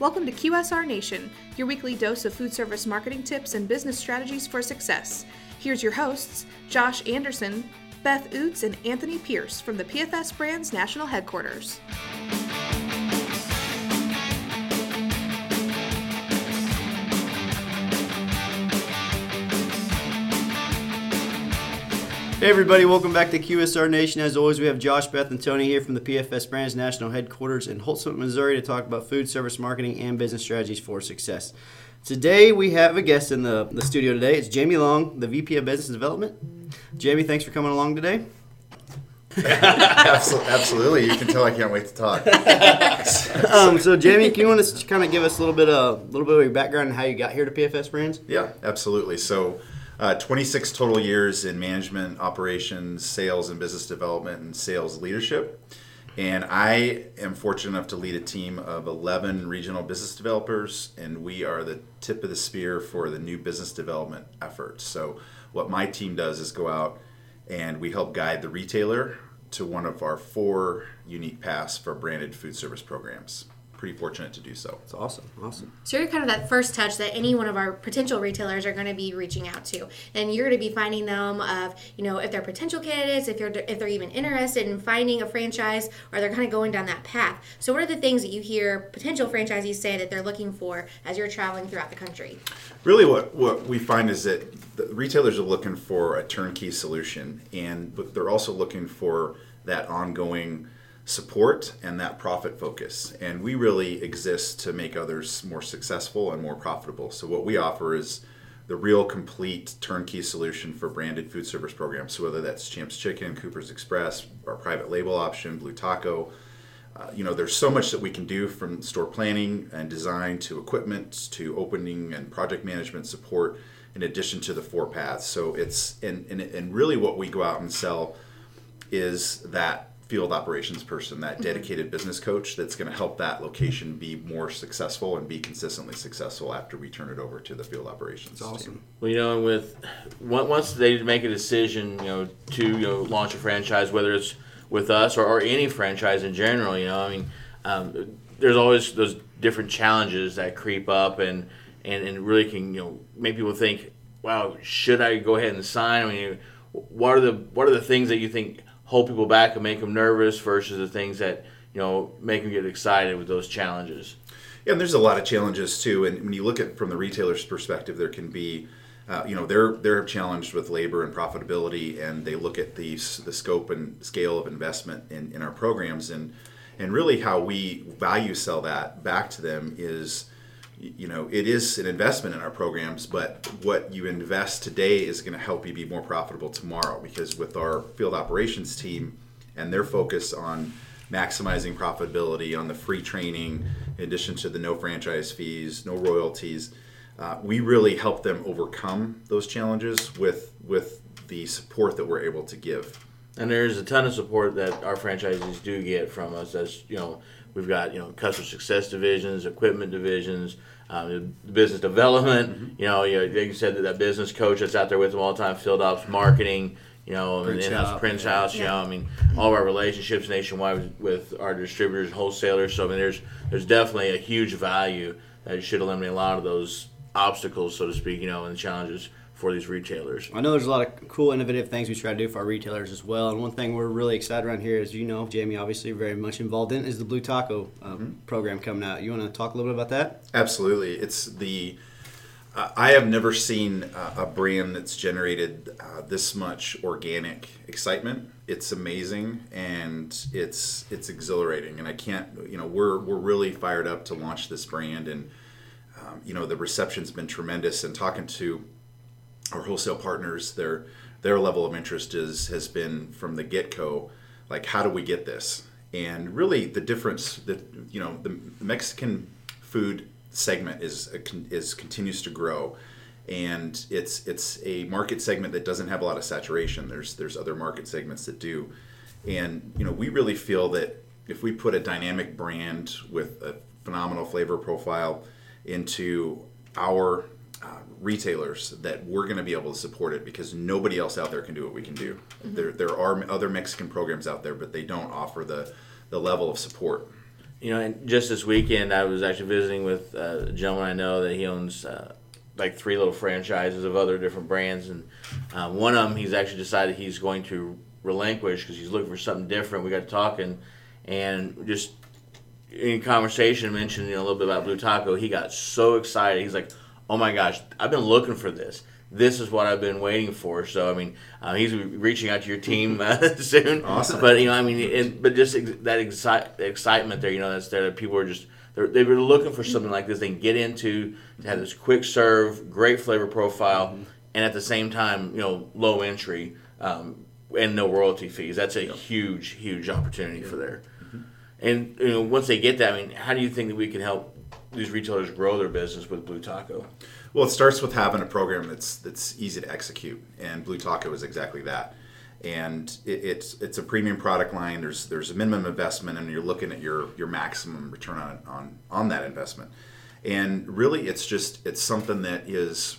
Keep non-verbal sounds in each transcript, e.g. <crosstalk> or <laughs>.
Welcome to QSR Nation, your weekly dose of food service marketing tips and business strategies for success. Here's your hosts, Josh Anderson, Beth Oots, and Anthony Pierce from the PFS Brands National Headquarters. Hey everybody, welcome back to QSR Nation. As always, we have Josh, Beth, and Tony here from the PFS Brands National Headquarters in Holts Summit, Missouri to talk about food service marketing and business strategies for success. Today we have a guest in the, the studio today. It's Jamie Long, the VP of Business Development. Jamie, thanks for coming along today. <laughs> Absolutely, you can tell I can't wait to talk. <laughs> Um, so Jamie, can you want to kind of give us a little bit of a little bit of your background and how you got here to PFS Brands? Yeah, absolutely. So, uh, 26 total years in management, operations, sales, and business development, and sales leadership. And I am fortunate enough to lead a team of 11 regional business developers, and we are the tip of the spear for the new business development effort. So, what my team does is go out and we help guide the retailer to one of our four unique paths for branded food service programs. Pretty fortunate to do so. It's awesome, awesome. So you're kind of that first touch that any one of our potential retailers are going to be reaching out to, and you're going to be finding them of you know if they're potential candidates, if you're if they're even interested in finding a franchise, or they're kind of going down that path. So what are the things that you hear potential franchisees say that they're looking for as you're traveling throughout the country? Really, what, what we find is that the retailers are looking for a turnkey solution, and but they're also looking for that ongoing support and that profit focus. And we really exist to make others more successful and more profitable. So what we offer is the real complete turnkey solution for branded food service programs. So whether that's Champs Chicken, Cooper's Express, our private label option, Blue Taco. Uh, you know, there's so much that we can do from store planning and design to equipment to opening and project management support in addition to the four paths. So it's, and, and, and really what we go out and sell is that field operations person, that dedicated business coach that's going to help that location be more successful and be consistently successful after we turn it over to the field operations. It's awesome. team. Well, you know, with once they make a decision, you know, to you know launch a franchise, whether it's with us or, or any franchise in general, you know, I mean, um, there's always those different challenges that creep up and and, and really can you know make people think, wow, should I go ahead and sign? I mean, what are the what are the things that you think hold people back and make them nervous versus the things that you know make them get excited with those challenges? Yeah, and there's a lot of challenges too. And when you look at from the retailer's perspective, there can be, uh, you know, they're they're challenged with labor and profitability, and they look at the the scope and scale of investment in, in our programs, and and really how we value sell that back to them is. You know, it is an investment in our programs, but what you invest today is going to help you be more profitable tomorrow. Because with our field operations team and their focus on maximizing profitability on the free training, in addition to the no franchise fees, no royalties. Uh, we really help them overcome those challenges with with the support that we're able to give. And there's a ton of support that our franchisees do get from us. As you know, we've got you know customer success divisions, equipment divisions, um, business development. You know, you know, like you said, that, that business coach that's out there with them all the time, field ops, marketing. You know, and Prince in-house Shop, Prince yeah. House. You know, I mean, all of our relationships nationwide with, with our distributors, wholesalers. So I mean, there's there's definitely a huge value that should eliminate a lot of those obstacles, so to speak. You know, and challenges for these retailers. I know there's a lot of cool, innovative things we try to do for our retailers as well. And one thing we're really excited around here, as you know, Jamie, obviously very much involved in, is the Blue Taco uh, program coming out. You want to talk a little bit about that? Absolutely, it's the. Uh, I have never seen uh, a brand that's generated uh, this much organic excitement. It's amazing and it's it's exhilarating, and I can't. You know, we're we're really fired up to launch this brand, and um, you know the reception's been tremendous. And talking to our wholesale partners, their their level of interest is has been from the get go, like how do we get this? And really, the difference that you know the Mexican food segment is is continues to grow, and it's it's a market segment that doesn't have a lot of saturation. There's there's other market segments that do, and you know we really feel that if we put a dynamic brand with a phenomenal flavor profile into our uh, retailers that we're going to be able to support it because nobody else out there can do what we can do. There, there are other Mexican programs out there, but they don't offer the, the level of support. You know, and just this weekend, I was actually visiting with uh, a gentleman I know that he owns uh, like three little franchises of other different brands, and uh, one of them he's actually decided he's going to relinquish because he's looking for something different. We got to talking, and just in conversation mentioned you know, a little bit about Blue Taco. He got so excited. He's like, "Oh my gosh, I've been looking for this." this is what I've been waiting for. So I mean, uh, he's reaching out to your team <laughs> uh, soon. Awesome. But you know, I mean, it, but just ex- that exci- excitement there, you know, that's there. That people are just they're, they were looking for something like this. They can get into to have this quick serve, great flavor profile, mm-hmm. and at the same time, you know, low entry um, and no royalty fees. That's a huge, huge opportunity yeah. for there. Mm-hmm. And you know, once they get that, I mean, how do you think that we can help these retailers grow their business with Blue Taco? Well, it starts with having a program that's that's easy to execute, and Blue Taco is exactly that. And it, it's it's a premium product line. There's there's a minimum investment, and you're looking at your your maximum return on on on that investment. And really, it's just it's something that is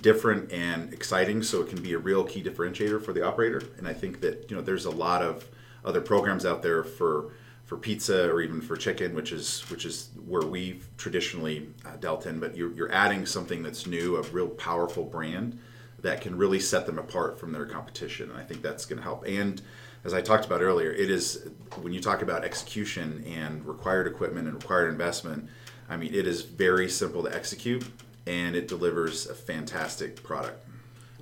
different and exciting, so it can be a real key differentiator for the operator. And I think that you know there's a lot of other programs out there for for pizza or even for chicken, which is which is where we've traditionally uh, dealt in. But you're, you're adding something that's new, a real powerful brand that can really set them apart from their competition, and I think that's going to help. And as I talked about earlier, it is when you talk about execution and required equipment and required investment. I mean, it is very simple to execute, and it delivers a fantastic product.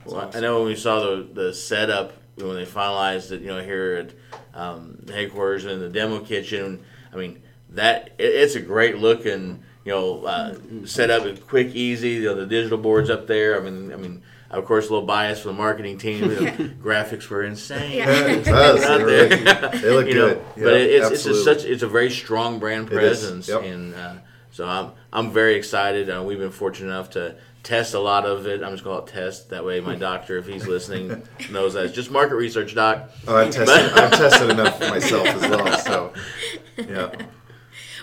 Well, awesome. I know when we saw the the setup when they finalized it, you know, here at um, headquarters and the demo kitchen. I mean, that it, it's a great looking, you know, uh, setup. It's quick, easy. You know, the digital boards up there. I mean, I mean. Of course, a little bias for the marketing team. <laughs> The graphics were insane. Yeah. <laughs> it does. They, they look <laughs> you good. Know, yeah, but it, it's, it's a such it's a very strong brand presence, yep. and uh, so I'm I'm very excited. Uh, we've been fortunate enough to test a lot of it. I'm just going to test. That way, my doctor, if he's listening, <laughs> knows that it's just market research, doc. Oh, I've tested, I've tested enough for <laughs> myself as well. So, yeah.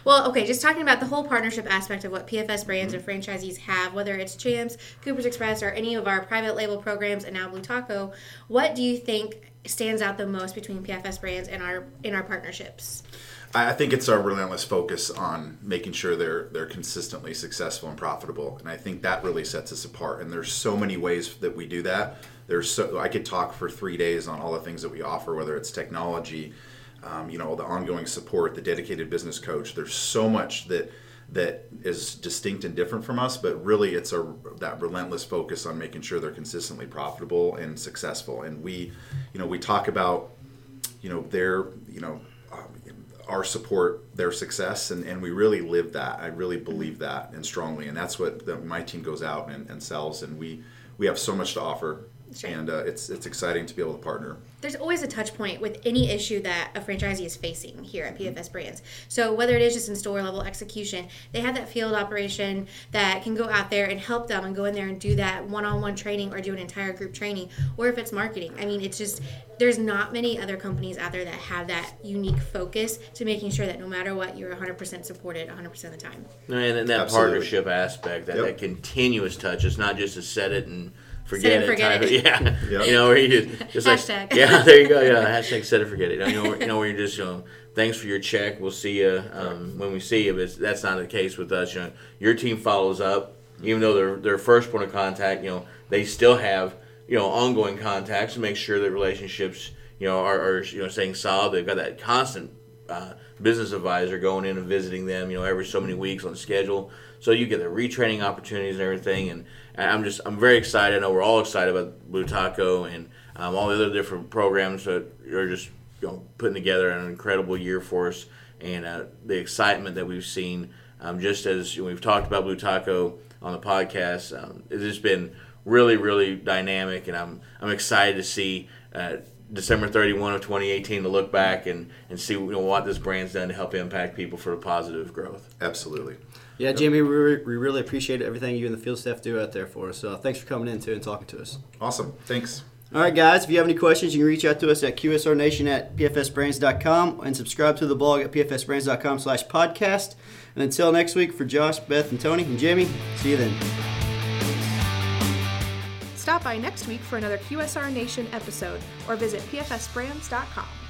Well, okay, just talking about the whole partnership aspect of what PFS brands mm-hmm. and franchisees have, whether it's Champs, Cooper's Express, or any of our private label programs, and now Blue Taco, what do you think stands out the most between PFS brands and our in our partnerships? I think it's our relentless focus on making sure they're they're consistently successful and profitable, and I think that really sets us apart. And there's so many ways that we do that. There's so I could talk for three days on all the things that we offer, whether it's technology, um, you know, the ongoing support, the dedicated business coach. There's so much that that is distinct and different from us, but really it's a that relentless focus on making sure they're consistently profitable and successful. And we, you know, we talk about, you know, their, you know our support their success and, and we really live that. I really believe that and strongly and that's what the, my team goes out and, and sells and we we have so much to offer and uh, it's it's exciting to be able to partner. There's always a touch point with any issue that a franchisee is facing here at PFS Brands. So whether it is just in store level execution, they have that field operation that can go out there and help them and go in there and do that one-on-one training or do an entire group training. Or if it's marketing, I mean, it's just there's not many other companies out there that have that unique focus to making sure that no matter what, you're 100% supported 100% of the time. And that Absolutely. partnership aspect, that, yep. that continuous touch, it's not just to set it and forget, it, forget it. Yeah, <laughs> yep. you know where you just hashtag. like yeah, there you go. Yeah, hashtag set it forget it. You know, you know where you're just you know, thanks for your check. We'll see you um, when we see you. But that's not the case with us. You know, your team follows up, even though they're their first point of contact. You know, they still have you know ongoing contacts to make sure that relationships you know are, are you know staying solid. They've got that constant. Uh, business advisor going in and visiting them, you know, every so many weeks on schedule. So you get the retraining opportunities and everything. And I'm just I'm very excited. I know we're all excited about Blue Taco and um, all the other different programs that are just you know putting together an incredible year for us. And uh, the excitement that we've seen, um, just as we've talked about Blue Taco on the podcast, um, it's just been really really dynamic, and I'm I'm excited to see. Uh, December 31 of 2018 to look back and, and see you know, what this brand's done to help impact people for the positive growth. Absolutely. Yeah, Jamie, we, we really appreciate everything you and the field staff do out there for us. So uh, thanks for coming in too and talking to us. Awesome. Thanks. All right, guys, if you have any questions, you can reach out to us at qsrnation at pfsbrands.com and subscribe to the blog at pfsbrands.com slash podcast. And until next week, for Josh, Beth, and Tony, and Jamie, see you then. Stop by next week for another QSR Nation episode or visit pfsbrands.com.